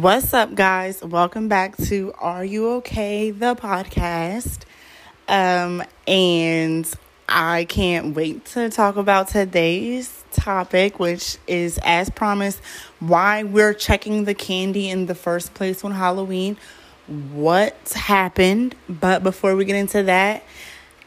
What's up, guys? Welcome back to Are You Okay? The podcast. Um, and I can't wait to talk about today's topic, which is, as promised, why we're checking the candy in the first place on Halloween. What happened? But before we get into that,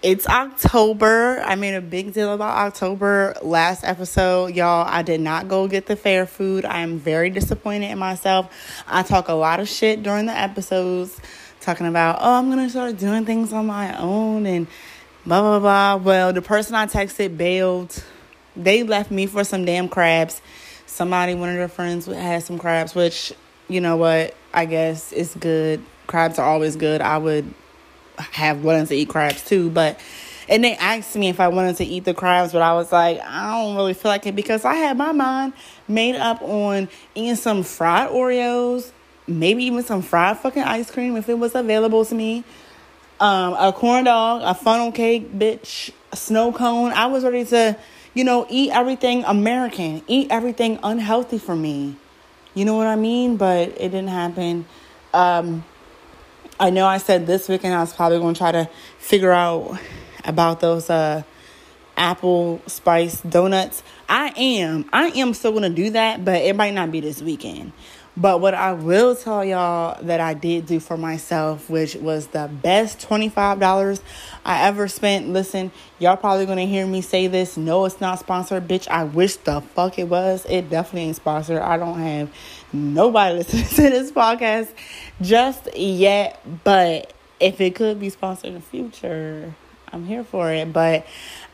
it's October. I made a big deal about October last episode. Y'all, I did not go get the fair food. I am very disappointed in myself. I talk a lot of shit during the episodes, talking about, oh, I'm going to start doing things on my own and blah, blah, blah. Well, the person I texted bailed. They left me for some damn crabs. Somebody, one of their friends, had some crabs, which, you know what? I guess it's good. Crabs are always good. I would have wanted to eat crabs too, but and they asked me if I wanted to eat the crabs, but I was like, I don't really feel like it because I had my mind made up on eating some fried Oreos, maybe even some fried fucking ice cream if it was available to me. Um, a corn dog, a funnel cake, bitch, a snow cone. I was ready to, you know, eat everything American, eat everything unhealthy for me. You know what I mean? But it didn't happen. Um, I know I said this weekend I was probably going to try to figure out about those uh, apple spice donuts. I am. I am still going to do that, but it might not be this weekend. But what I will tell y'all that I did do for myself, which was the best $25 I ever spent. Listen, y'all probably gonna hear me say this. No, it's not sponsored, bitch. I wish the fuck it was. It definitely ain't sponsored. I don't have nobody listening to this podcast just yet. But if it could be sponsored in the future, I'm here for it. But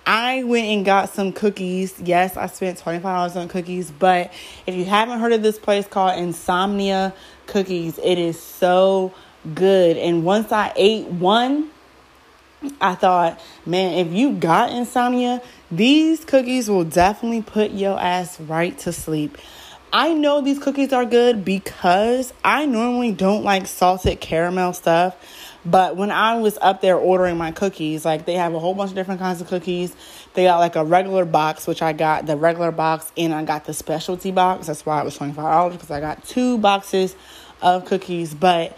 I went and got some cookies. Yes, I spent $25 on cookies, but if you haven't heard of this place called Insomnia Cookies, it is so good. And once I ate one, I thought, man, if you got insomnia, these cookies will definitely put your ass right to sleep. I know these cookies are good because I normally don't like salted caramel stuff. But when I was up there ordering my cookies, like they have a whole bunch of different kinds of cookies. They got like a regular box, which I got the regular box, and I got the specialty box. That's why it was $25 because I got two boxes of cookies. But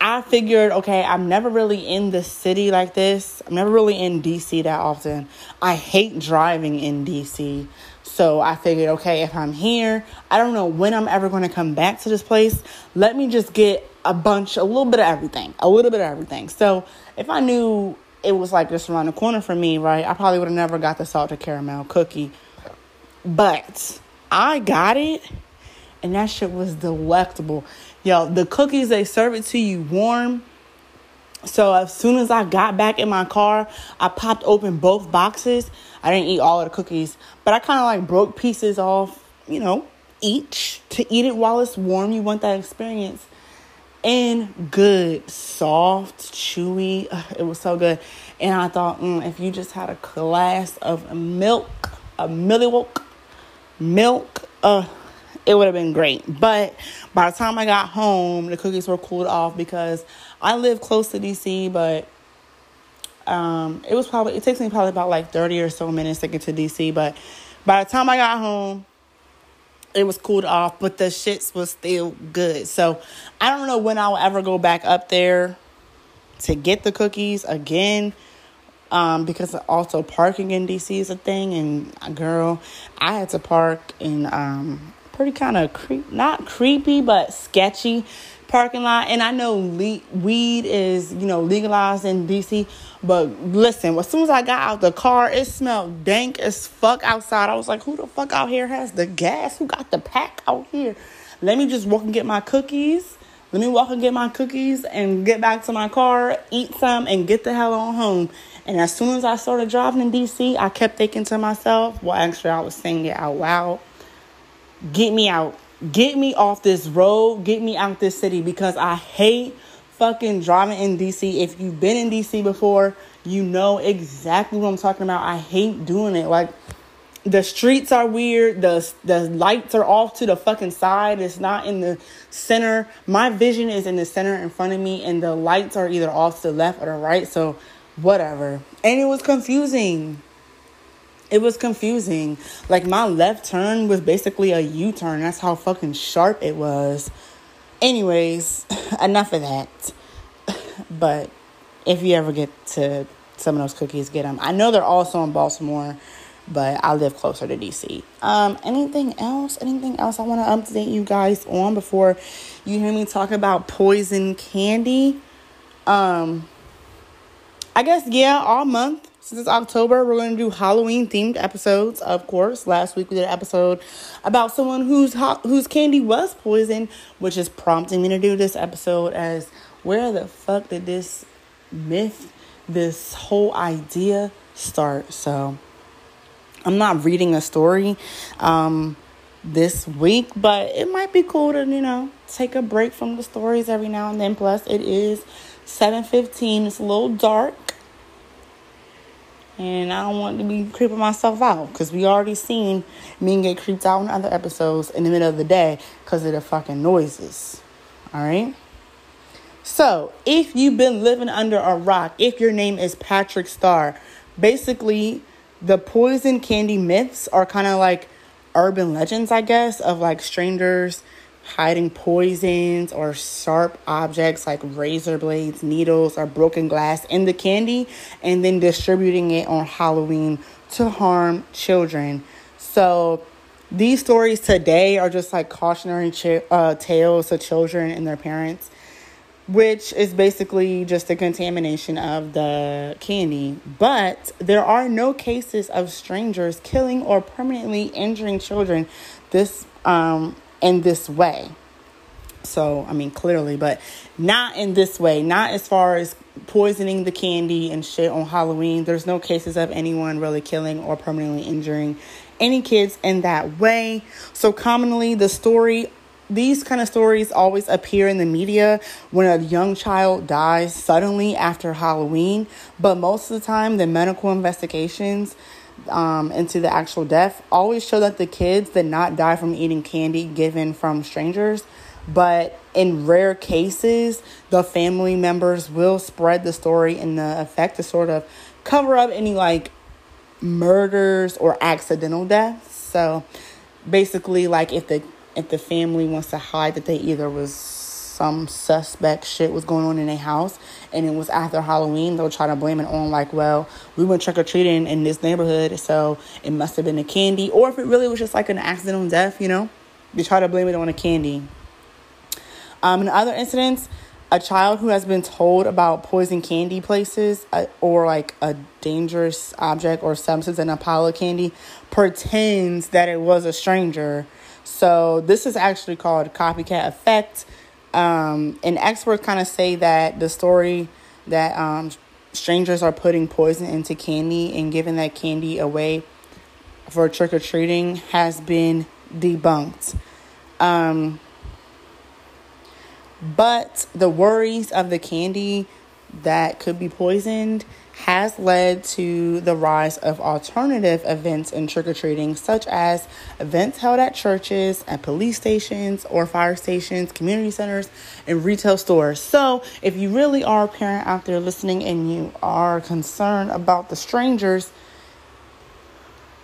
I figured, okay, I'm never really in the city like this. I'm never really in DC that often. I hate driving in DC. So I figured, okay, if I'm here, I don't know when I'm ever going to come back to this place. Let me just get a bunch, a little bit of everything, a little bit of everything. So if I knew it was like just around the corner for me, right, I probably would have never got the salted caramel cookie. But I got it, and that shit was delectable. Yo, the cookies, they serve it to you warm. So as soon as I got back in my car, I popped open both boxes. I didn't eat all of the cookies, but I kind of like broke pieces off, you know, each to eat it while it's warm. You want that experience and good, soft, chewy. It was so good. And I thought, mm, if you just had a glass of milk, a milk, milk, uh, it would have been great. But by the time I got home, the cookies were cooled off because I live close to DC, but um, it was probably it takes me probably about like 30 or so minutes to get to DC. But by the time I got home, it was cooled off, but the shits was still good. So I don't know when I'll ever go back up there to get the cookies again. Um, because also parking in DC is a thing, and uh, girl, I had to park in um, pretty kind of creep, not creepy, but sketchy parking lot. And I know le- weed is, you know, legalized in DC. But listen, as soon as I got out the car, it smelled dank as fuck outside. I was like, who the fuck out here has the gas? Who got the pack out here? Let me just walk and get my cookies. Let me walk and get my cookies and get back to my car, eat some, and get the hell on home. And as soon as I started driving in DC, I kept thinking to myself, well, actually, I was saying it out loud get me out Get me off this road. Get me out this city because I hate fucking driving in DC. If you've been in DC before, you know exactly what I'm talking about. I hate doing it. Like the streets are weird. The the lights are off to the fucking side. It's not in the center. My vision is in the center in front of me, and the lights are either off to the left or the right. So whatever. And it was confusing it was confusing. Like my left turn was basically a U turn. That's how fucking sharp it was. Anyways, enough of that. But if you ever get to some of those cookies, get them. I know they're also in Baltimore, but I live closer to DC. Um, anything else? Anything else I want to update you guys on before you hear me talk about poison candy? Um, I guess yeah, all month since it's October, we're going to do Halloween themed episodes. Of course, last week we did an episode about someone whose whose candy was poisoned, which is prompting me to do this episode. As where the fuck did this myth, this whole idea start? So I'm not reading a story um, this week, but it might be cool to you know take a break from the stories every now and then. Plus, it is 7:15. It's a little dark. And I don't want to be creeping myself out because we already seen me get creeped out in other episodes in the middle of the day because of the fucking noises. All right. So, if you've been living under a rock, if your name is Patrick Star, basically the poison candy myths are kind of like urban legends, I guess, of like strangers hiding poisons or sharp objects like razor blades, needles, or broken glass in the candy and then distributing it on Halloween to harm children. So, these stories today are just like cautionary ch- uh, tales to children and their parents which is basically just a contamination of the candy. But there are no cases of strangers killing or permanently injuring children this um, in this way. So, I mean, clearly, but not in this way, not as far as poisoning the candy and shit on Halloween. There's no cases of anyone really killing or permanently injuring any kids in that way. So, commonly, the story these kind of stories always appear in the media when a young child dies suddenly after Halloween, but most of the time, the medical investigations um, into the actual death always show that the kids did not die from eating candy given from strangers. But in rare cases, the family members will spread the story in the effect to sort of cover up any like murders or accidental deaths. So basically, like if the if the family wants to hide that they either was some suspect shit was going on in their house and it was after Halloween, they'll try to blame it on like, well, we went trick or treating in this neighborhood, so it must have been a candy. Or if it really was just like an accidental death, you know, they try to blame it on a candy. Um, in other incidents, a child who has been told about poison candy places uh, or like a dangerous object or substance in a pile of candy pretends that it was a stranger so this is actually called copycat effect. Um, and experts kind of say that the story that um, strangers are putting poison into candy and giving that candy away for trick or treating has been debunked. Um, but the worries of the candy that could be poisoned has led to the rise of alternative events in trick or treating, such as events held at churches, at police stations or fire stations, community centers, and retail stores. So, if you really are a parent out there listening and you are concerned about the strangers,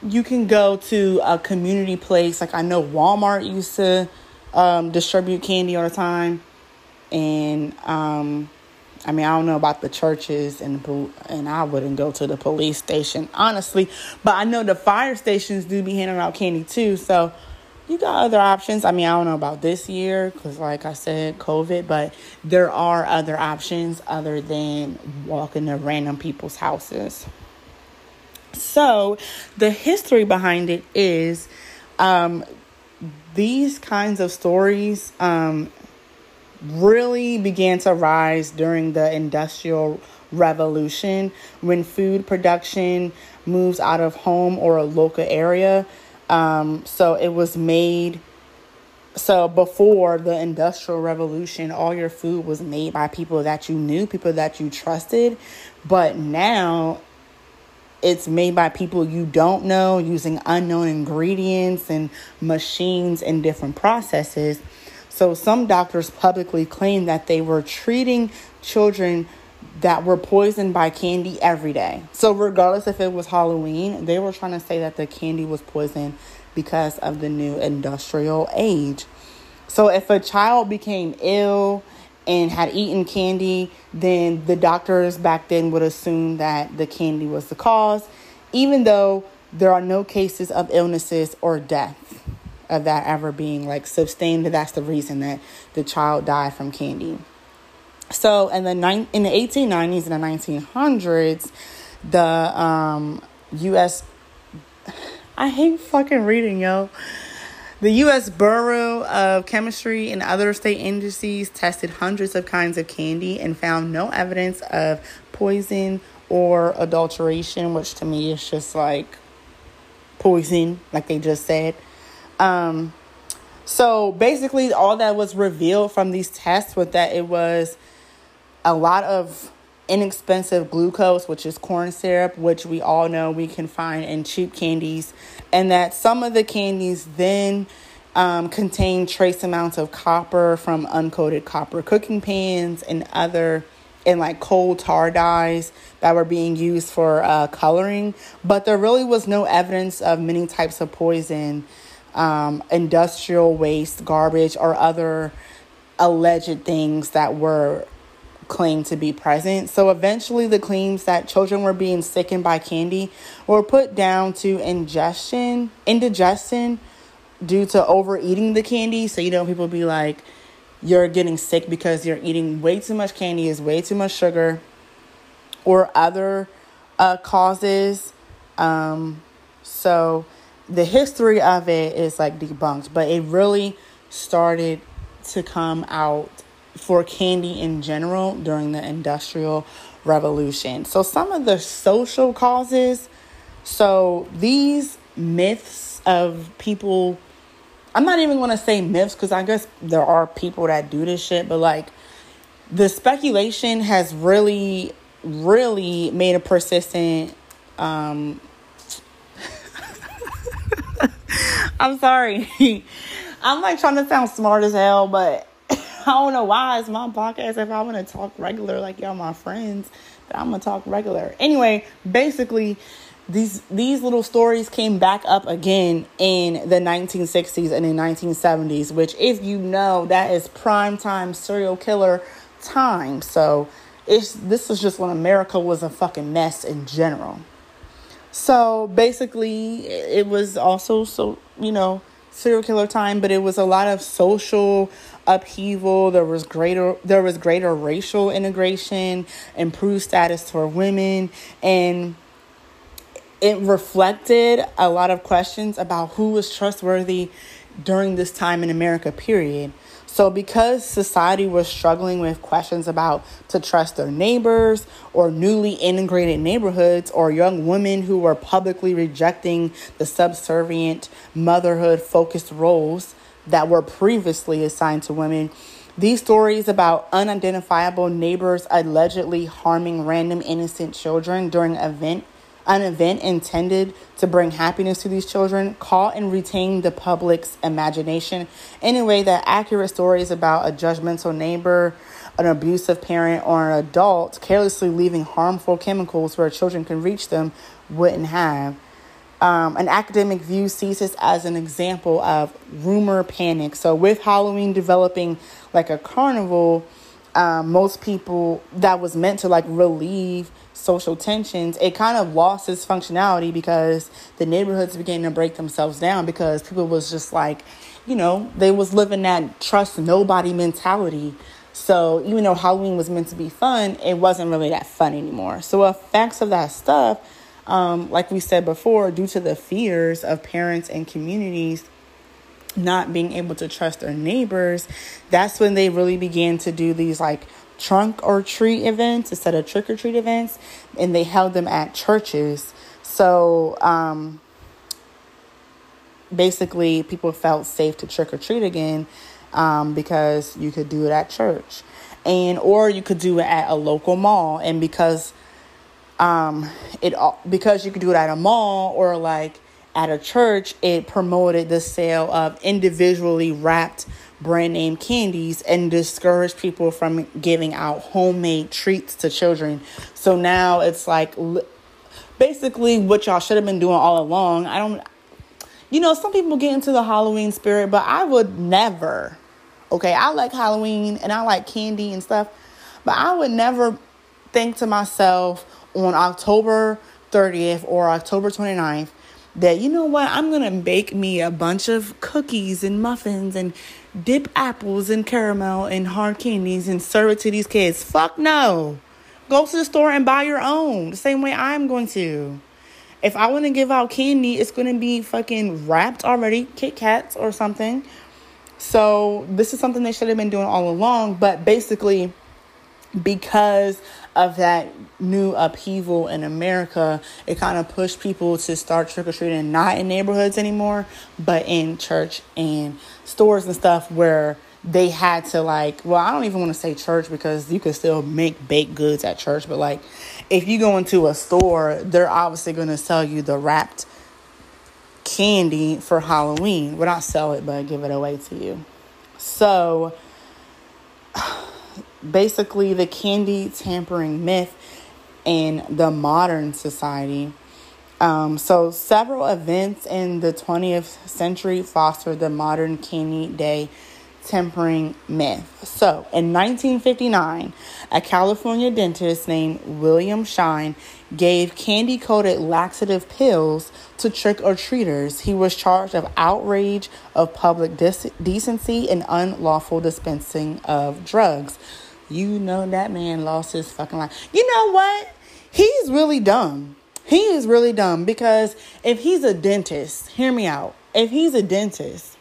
you can go to a community place. Like I know Walmart used to um, distribute candy all the time, and um, I mean, I don't know about the churches and and I wouldn't go to the police station honestly, but I know the fire stations do be handing out candy too. So you got other options. I mean, I don't know about this year because, like I said, COVID, but there are other options other than walking to random people's houses. So the history behind it is um, these kinds of stories um, really began to rise during the Industrial Revolution when food production moves out of home or a local area. Um, so it was made. So before the Industrial Revolution, all your food was made by people that you knew, people that you trusted. But now it's made by people you don't know using unknown ingredients and machines and different processes. So some doctors publicly claimed that they were treating children that were poisoned by candy every day. So regardless if it was Halloween, they were trying to say that the candy was poisoned because of the new industrial age. So if a child became ill and had eaten candy, then the doctors back then would assume that the candy was the cause, even though there are no cases of illnesses or death of that ever being like sustained. That's the reason that the child died from candy. So in the ni- in the 1890s and the 1900s, the um, U.S. I hate fucking reading, yo. The U.S. Bureau of Chemistry and other state agencies tested hundreds of kinds of candy and found no evidence of poison or adulteration, which to me is just like poison, like they just said. Um, so basically, all that was revealed from these tests was that it was a lot of inexpensive glucose, which is corn syrup, which we all know we can find in cheap candies, and that some of the candies then um, contain trace amounts of copper from uncoated copper cooking pans and other and like coal tar dyes that were being used for uh, coloring, but there really was no evidence of many types of poison, um, industrial waste, garbage, or other alleged things that were claimed to be present. So eventually, the claims that children were being sickened by candy were put down to ingestion, indigestion, due to overeating the candy. So you know, people be like, "You're getting sick because you're eating way too much candy, is way too much sugar." or other uh, causes. Um, so the history of it is like debunked, but it really started to come out for candy in general during the Industrial Revolution. So some of the social causes, so these myths of people, I'm not even going to say myths because I guess there are people that do this shit, but like the speculation has really really made a persistent um I'm sorry. I'm like trying to sound smart as hell, but I don't know why it's my podcast if I want to talk regular like y'all my friends, but I'm gonna talk regular. Anyway, basically these these little stories came back up again in the 1960s and in 1970s, which if you know that is prime time serial killer time. So it's this is just when America was a fucking mess in general. So basically, it was also so you know serial killer time, but it was a lot of social upheaval. There was greater there was greater racial integration, improved status for women, and it reflected a lot of questions about who was trustworthy during this time in America. Period. So, because society was struggling with questions about to trust their neighbors or newly integrated neighborhoods or young women who were publicly rejecting the subservient motherhood focused roles that were previously assigned to women, these stories about unidentifiable neighbors allegedly harming random innocent children during an event an event intended to bring happiness to these children, caught and retain the public's imagination Anyway, that accurate stories about a judgmental neighbor, an abusive parent, or an adult carelessly leaving harmful chemicals where children can reach them wouldn't have. Um, an academic view sees this as an example of rumor panic. So, with Halloween developing like a carnival, um, most people that was meant to like relieve social tensions, it kind of lost its functionality because the neighborhoods began to break themselves down because people was just like, you know, they was living that trust nobody mentality. So even though Halloween was meant to be fun, it wasn't really that fun anymore. So effects of that stuff, um, like we said before, due to the fears of parents and communities not being able to trust their neighbors, that's when they really began to do these like trunk or treat events instead of trick or treat events, and they held them at churches. So um, basically, people felt safe to trick or treat again um, because you could do it at church, and or you could do it at a local mall, and because um, it because you could do it at a mall or like at a church, it promoted the sale of individually wrapped brand name candies and discourage people from giving out homemade treats to children. So now it's like basically what y'all should have been doing all along. I don't, you know, some people get into the Halloween spirit, but I would never, Okay, I like Halloween and I like candy and stuff, but I would never think to myself on October 30th or October 29th that you know what I'm gonna bake me a bunch of cookies and muffins and dip apples in caramel and hard candies and serve it to these kids. Fuck no. Go to the store and buy your own. The same way I'm going to. If I want to give out candy, it's going to be fucking wrapped already, Kit Kats or something. So, this is something they should have been doing all along, but basically because of that new upheaval in America, it kind of pushed people to start trick or treating not in neighborhoods anymore, but in church and stores and stuff where they had to like well i don't even want to say church because you can still make baked goods at church but like if you go into a store they're obviously going to sell you the wrapped candy for halloween. Well not sell it but give it away to you. So basically the candy tampering myth in the modern society. Um, so, several events in the 20th century fostered the modern candy day tempering myth. So, in 1959, a California dentist named William Shine gave candy coated laxative pills to trick or treaters. He was charged of outrage of public decency and unlawful dispensing of drugs. You know that man lost his fucking life. You know what? He's really dumb. He is really dumb because if he's a dentist, hear me out. If he's a dentist,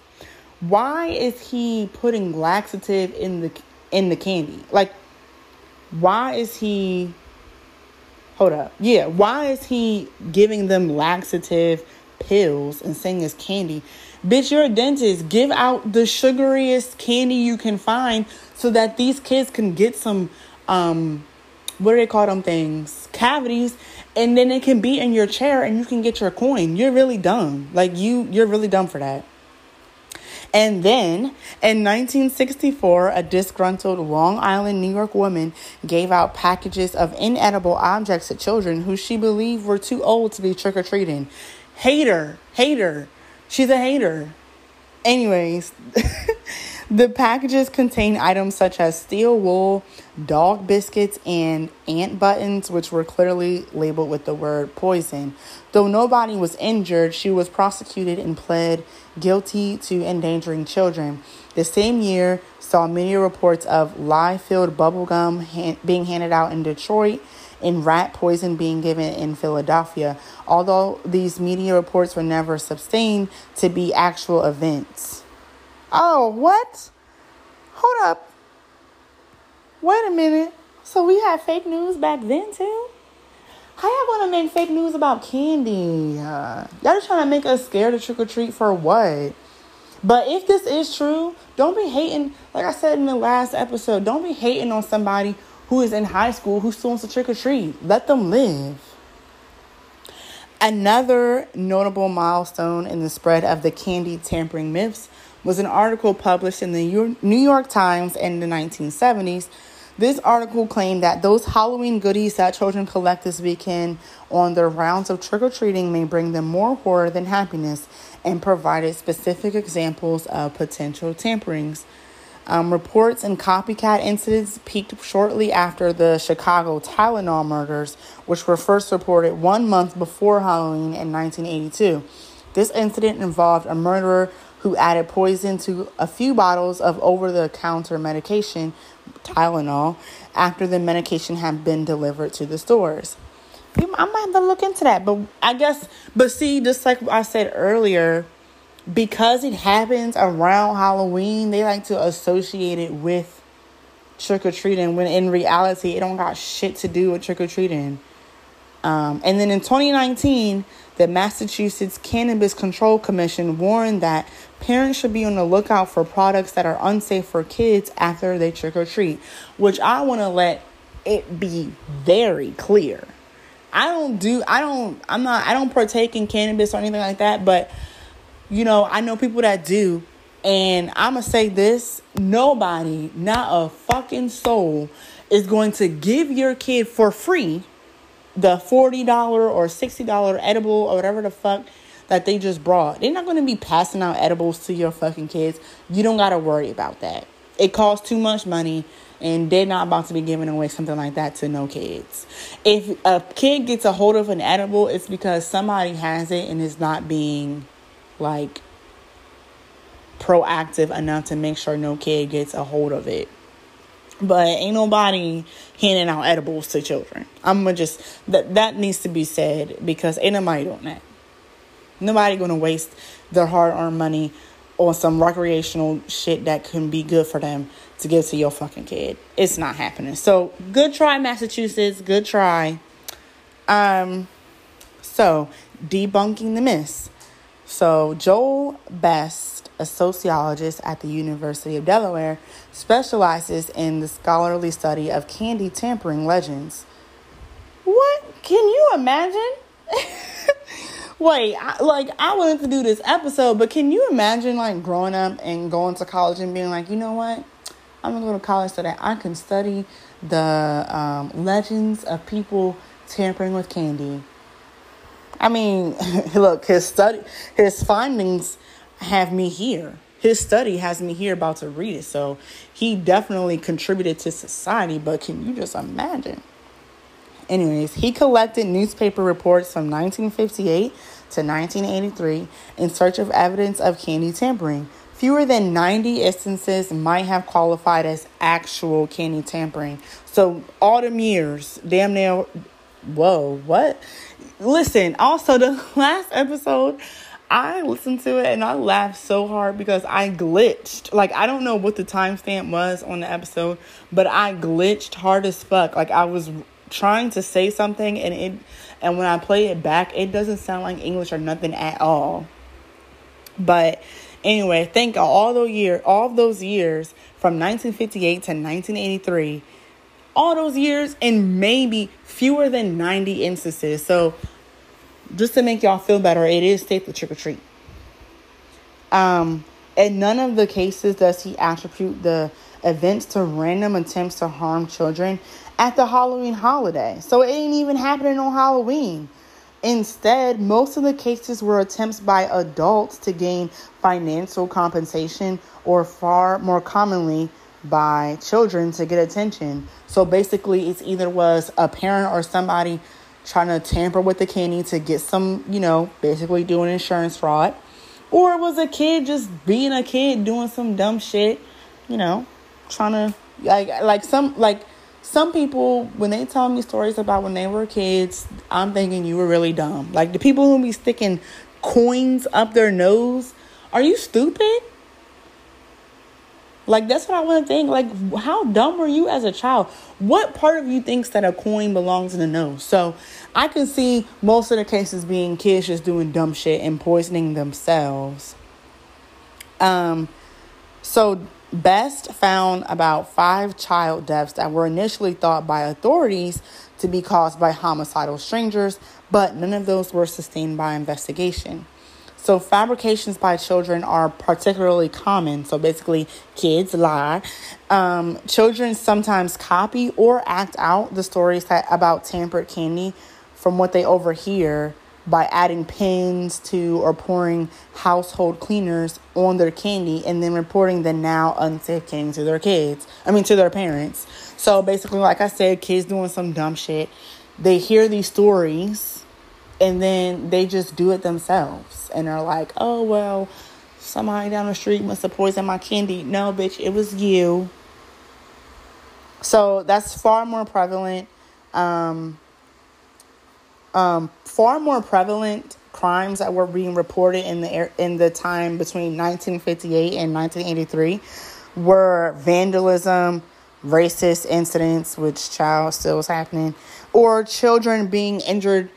why is he putting laxative in the in the candy? Like why is he Hold up. Yeah, why is he giving them laxative pills and saying it's candy? Bitch, you're a dentist. Give out the sugariest candy you can find so that these kids can get some um what do they call them things? Cavities, and then it can be in your chair and you can get your coin. You're really dumb. Like you you're really dumb for that. And then in 1964, a disgruntled Long Island, New York woman gave out packages of inedible objects to children who she believed were too old to be trick or treating. Hater, hater. She's a hater. Anyways, the packages contain items such as steel wool, dog biscuits, and ant buttons, which were clearly labeled with the word poison. Though nobody was injured, she was prosecuted and pled guilty to endangering children. The same year saw many reports of lye filled bubblegum hand- being handed out in Detroit and rat poison being given in Philadelphia, although these media reports were never sustained to be actual events. Oh, what? Hold up. Wait a minute. So we had fake news back then too? How y'all gonna make fake news about candy? Uh, y'all just trying to make us scared to trick or treat for what? But if this is true, don't be hating. Like I said in the last episode, don't be hating on somebody who is in high school who still wants to trick or treat. Let them live. Another notable milestone in the spread of the candy tampering myths was an article published in the New York Times in the 1970s this article claimed that those Halloween goodies that children collect this weekend on their rounds of trick or treating may bring them more horror than happiness and provided specific examples of potential tamperings. Um, reports and copycat incidents peaked shortly after the Chicago Tylenol murders, which were first reported one month before Halloween in 1982. This incident involved a murderer who added poison to a few bottles of over the counter medication, Tylenol, after the medication had been delivered to the stores. I might have to look into that, but I guess, but see, just like I said earlier, because it happens around Halloween, they like to associate it with trick or treating when in reality, it don't got shit to do with trick or treating. Um, and then in 2019, the Massachusetts Cannabis Control Commission warned that parents should be on the lookout for products that are unsafe for kids after they trick or treat, which I want to let it be very clear. I don't do, I don't, I'm not, I don't partake in cannabis or anything like that, but you know, I know people that do. And I'm going to say this nobody, not a fucking soul, is going to give your kid for free the $40 or $60 edible or whatever the fuck that they just brought. They're not going to be passing out edibles to your fucking kids. You don't got to worry about that. it costs too much money and they're not about to be giving away something like that to no kids. If a kid gets a hold of an edible, it's because somebody has it and is not being like proactive enough to make sure no kid gets a hold of it. But ain't nobody handing out edibles to children. I'm gonna just that that needs to be said because ain't nobody doing that. Nobody gonna waste their hard earned money on some recreational shit that can be good for them to give to your fucking kid. It's not happening. So good try, Massachusetts. Good try. Um, so debunking the myths. So Joel Best, a sociologist at the University of Delaware, specializes in the scholarly study of candy tampering legends. What can you imagine? Wait, I, like I wanted to do this episode, but can you imagine like growing up and going to college and being like, you know what? I'm gonna go to college so that I can study the um, legends of people tampering with candy. I mean, look, his study, his findings have me here. His study has me here about to read it. So he definitely contributed to society, but can you just imagine? Anyways, he collected newspaper reports from 1958 to 1983 in search of evidence of candy tampering. Fewer than 90 instances might have qualified as actual candy tampering. So, them years, damn near, whoa, what? Listen, also, the last episode, I listened to it and I laughed so hard because I glitched. Like, I don't know what the timestamp was on the episode, but I glitched hard as fuck. Like, I was trying to say something and it and when I play it back, it doesn't sound like English or nothing at all. But anyway, think all those year, all those years from 1958 to 1983, all those years and maybe fewer than 90 instances. So just to make y'all feel better, it is safe to trick or treat. Um, in none of the cases does he attribute the events to random attempts to harm children at the Halloween holiday. So it ain't even happening on Halloween. Instead, most of the cases were attempts by adults to gain financial compensation or far more commonly by children to get attention. So basically, it's either was a parent or somebody trying to tamper with the candy to get some, you know, basically doing insurance fraud, or it was a kid just being a kid doing some dumb shit, you know, trying to like like some like some people when they tell me stories about when they were kids, I'm thinking you were really dumb. Like the people who be sticking coins up their nose, are you stupid? Like that's what I want to think. Like how dumb were you as a child? What part of you thinks that a coin belongs in the nose? So I can see most of the cases being kids just doing dumb shit and poisoning themselves. Um so Best found about five child deaths that were initially thought by authorities to be caused by homicidal strangers, but none of those were sustained by investigation. So, fabrications by children are particularly common. So, basically, kids lie. Um, children sometimes copy or act out the stories that, about tampered candy from what they overhear by adding pins to or pouring household cleaners on their candy and then reporting the now unsafe candy to their kids. I mean, to their parents. So basically, like I said, kids doing some dumb shit. They hear these stories and then they just do it themselves. And they're like, oh, well, somebody down the street must have poisoned my candy. No, bitch, it was you. So that's far more prevalent. Um, um, far more prevalent crimes that were being reported in the air, in the time between 1958 and 1983 were vandalism, racist incidents, which child still was happening, or children being injured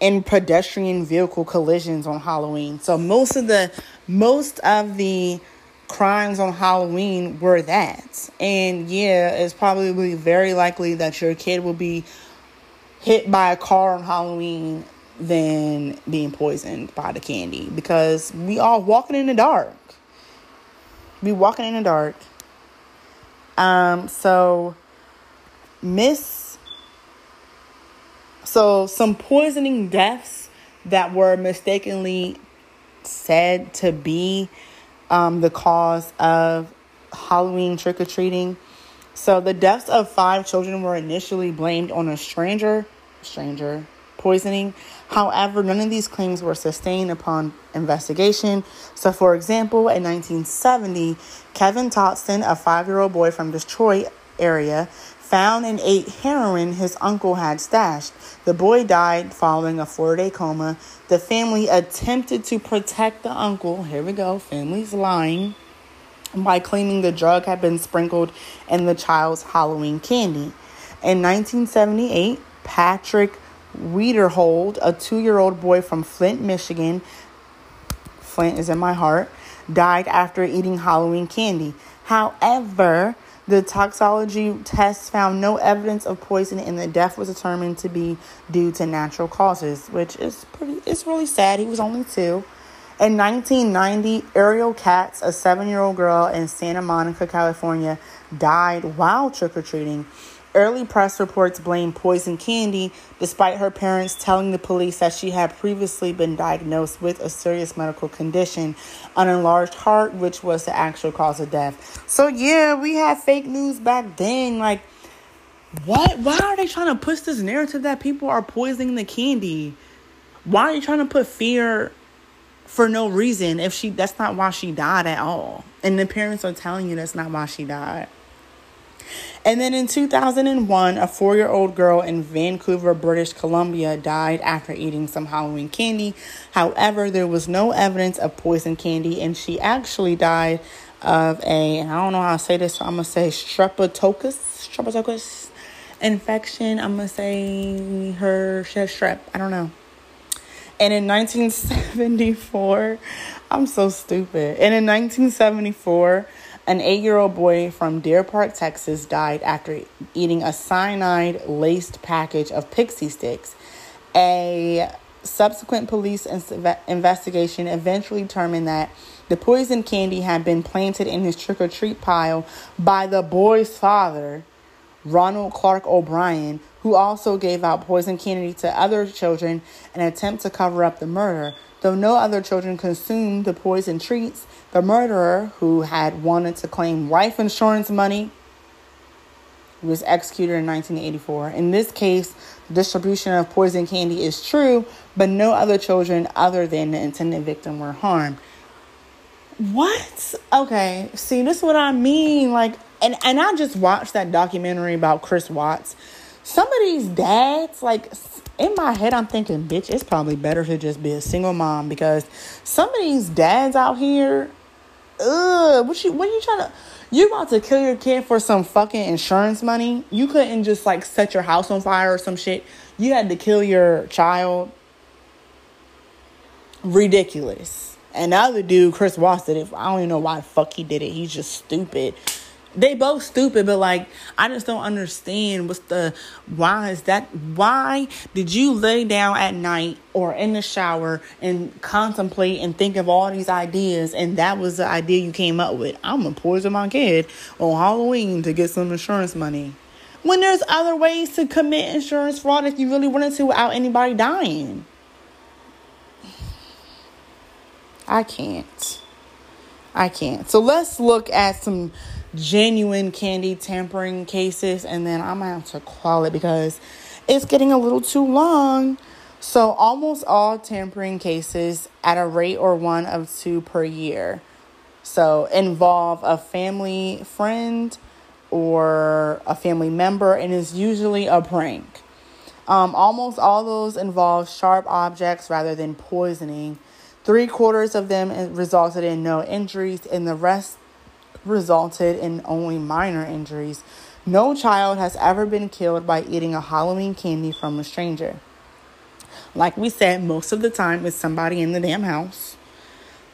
in pedestrian vehicle collisions on Halloween. So most of the most of the crimes on Halloween were that. And yeah, it's probably very likely that your kid will be hit by a car on Halloween than being poisoned by the candy because we all walking in the dark. We walking in the dark. Um, so miss so some poisoning deaths that were mistakenly said to be um, the cause of Halloween trick or treating. So the deaths of five children were initially blamed on a stranger, stranger poisoning. However, none of these claims were sustained upon investigation. So, for example, in 1970, Kevin Toston, a five-year-old boy from Detroit area, found and ate heroin his uncle had stashed. The boy died following a four day coma. The family attempted to protect the uncle. Here we go, family's lying by claiming the drug had been sprinkled in the child's Halloween candy. In 1978, Patrick Wiederhold, a two year old boy from Flint, Michigan, Flint is in my heart, died after eating Halloween candy. However, the toxology tests found no evidence of poison and the death was determined to be due to natural causes, which is pretty it's really sad. He was only 2. In 1990, Ariel Katz, a 7-year-old girl in Santa Monica, California, died while trick-or-treating. Early press reports blame poison candy, despite her parents telling the police that she had previously been diagnosed with a serious medical condition, an enlarged heart, which was the actual cause of death. So, yeah, we had fake news back then. Like, what? Why are they trying to push this narrative that people are poisoning the candy? Why are you trying to put fear for no reason if she that's not why she died at all? And the parents are telling you that's not why she died. And then in 2001, a four year old girl in Vancouver, British Columbia, died after eating some Halloween candy. However, there was no evidence of poison candy, and she actually died of a, I don't know how to say this, so I'm going to say streptococcus, streptococcus infection. I'm going to say her, she strep. I don't know. And in 1974, I'm so stupid. And in 1974, an eight year old boy from Deer Park, Texas, died after eating a cyanide laced package of Pixy Stix. A subsequent police investigation eventually determined that the poison candy had been planted in his trick or treat pile by the boy's father, Ronald Clark O'Brien, who also gave out poison candy to other children in an attempt to cover up the murder. Though no other children consumed the poison treats, the murderer, who had wanted to claim life insurance money, was executed in 1984. In this case, the distribution of poison candy is true, but no other children other than the intended victim were harmed. What? Okay, see, this is what I mean. Like, and and I just watched that documentary about Chris Watts. Some of these dads, like, in my head, I'm thinking, bitch, it's probably better to just be a single mom because some of these dads out here, ugh, what you, what are you trying to, you about to kill your kid for some fucking insurance money? You couldn't just like set your house on fire or some shit. You had to kill your child. Ridiculous. And the other dude, Chris Watts, did it. I don't even know why the fuck he did it. He's just stupid they both stupid, but like I just don't understand what's the why is that why did you lay down at night or in the shower and contemplate and think of all these ideas and that was the idea you came up with? I'm gonna poison my kid on Halloween to get some insurance money. When there's other ways to commit insurance fraud if you really wanted to without anybody dying. I can't. I can't. So let's look at some genuine candy tampering cases, and then I'm have to call it because it's getting a little too long. So, almost all tampering cases at a rate or one of two per year. So, involve a family friend or a family member, and is usually a prank. Um, almost all those involve sharp objects rather than poisoning. Three quarters of them resulted in no injuries, and the rest resulted in only minor injuries. No child has ever been killed by eating a Halloween candy from a stranger. Like we said, most of the time it's somebody in the damn house.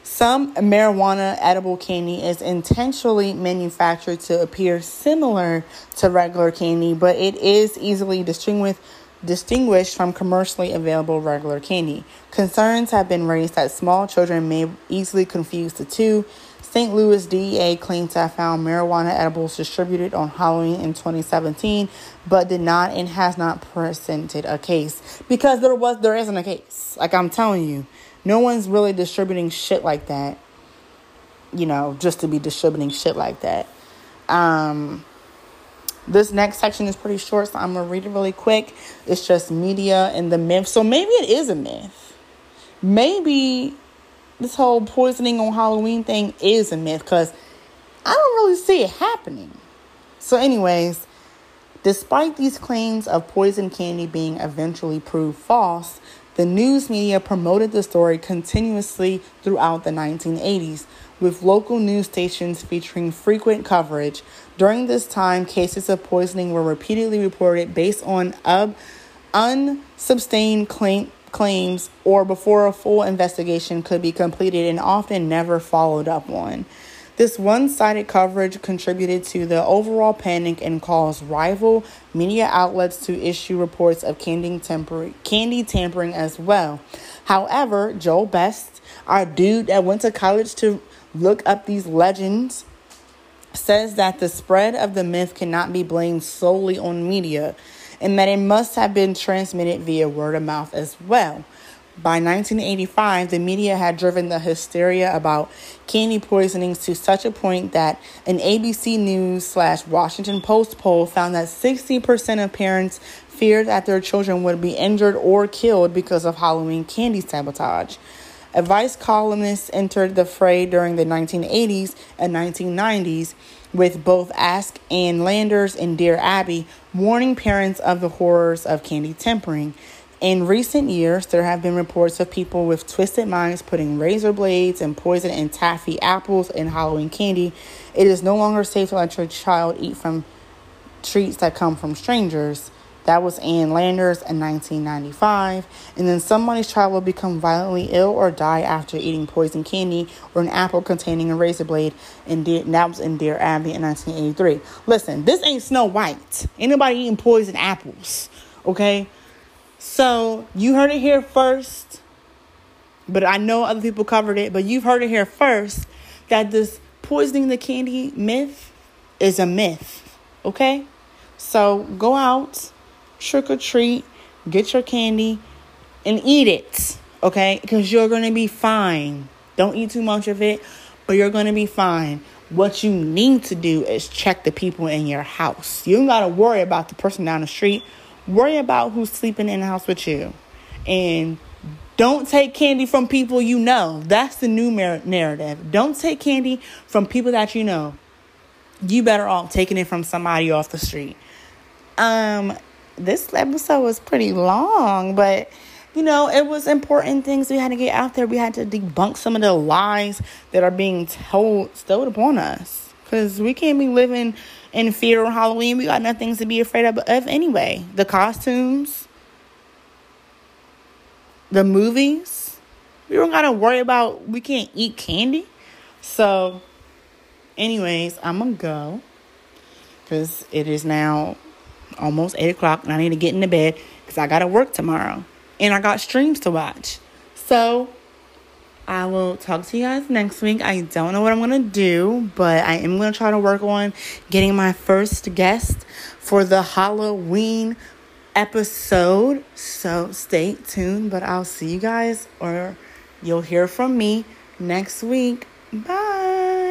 Some marijuana edible candy is intentionally manufactured to appear similar to regular candy, but it is easily distinguished distinguished from commercially available regular candy. Concerns have been raised that small children may easily confuse the two, St. Louis DEA claimed to have found marijuana edibles distributed on Halloween in 2017, but did not and has not presented a case because there was there isn't a case. Like I'm telling you, no one's really distributing shit like that. you know, just to be distributing shit like that. Um, this next section is pretty short, so I'm gonna read it really quick. It's just media and the myth. So maybe it is a myth. Maybe this whole poisoning on Halloween thing is a myth because I don't really see it happening. So, anyways, despite these claims of poison candy being eventually proved false, the news media promoted the story continuously throughout the 1980s, with local news stations featuring frequent coverage. During this time, cases of poisoning were repeatedly reported based on unsubstantiated claim, claims or before a full investigation could be completed and often never followed up on. This one sided coverage contributed to the overall panic and caused rival media outlets to issue reports of candy, temper- candy tampering as well. However, Joel Best, our dude that went to college to look up these legends, says that the spread of the myth cannot be blamed solely on media and that it must have been transmitted via word of mouth as well. By 1985, the media had driven the hysteria about candy poisonings to such a point that an ABC News slash Washington Post poll found that 60% of parents feared that their children would be injured or killed because of Halloween candy sabotage. Advice columnists entered the fray during the 1980s and 1990s with both Ask Ann Landers and Dear Abby warning parents of the horrors of candy tempering. In recent years, there have been reports of people with twisted minds putting razor blades and poison in taffy apples and Halloween candy. It is no longer safe to let your child eat from treats that come from strangers. That was Ann Landers in 1995. And then somebody's child will become violently ill or die after eating poison candy or an apple containing a razor blade. And that was in Dear Abby in 1983. Listen, this ain't Snow White. Anybody eating poison apples. Okay? So you heard it here first, but I know other people covered it, but you've heard it here first that this poisoning the candy myth is a myth. Okay? So go out, trick or treat, get your candy, and eat it. Okay? Because you're to be fine. Don't eat too much of it, but you're to be fine. What you need to do is check the people in your house. You don't got to worry about the person down the street Worry about who's sleeping in the house with you. And don't take candy from people you know. That's the new narrative. Don't take candy from people that you know. You better off taking it from somebody off the street. Um, this episode was pretty long, but you know, it was important things we had to get out there. We had to debunk some of the lies that are being told, stowed upon us. Because we can't be living in fear on Halloween. We got nothing to be afraid of, of anyway. The costumes, the movies. We don't gotta worry about we can't eat candy. So, anyways, I'm gonna go because it is now almost eight o'clock and I need to get into bed because I gotta work tomorrow and I got streams to watch. So, I will talk to you guys next week. I don't know what I'm going to do, but I am going to try to work on getting my first guest for the Halloween episode. So stay tuned, but I'll see you guys or you'll hear from me next week. Bye.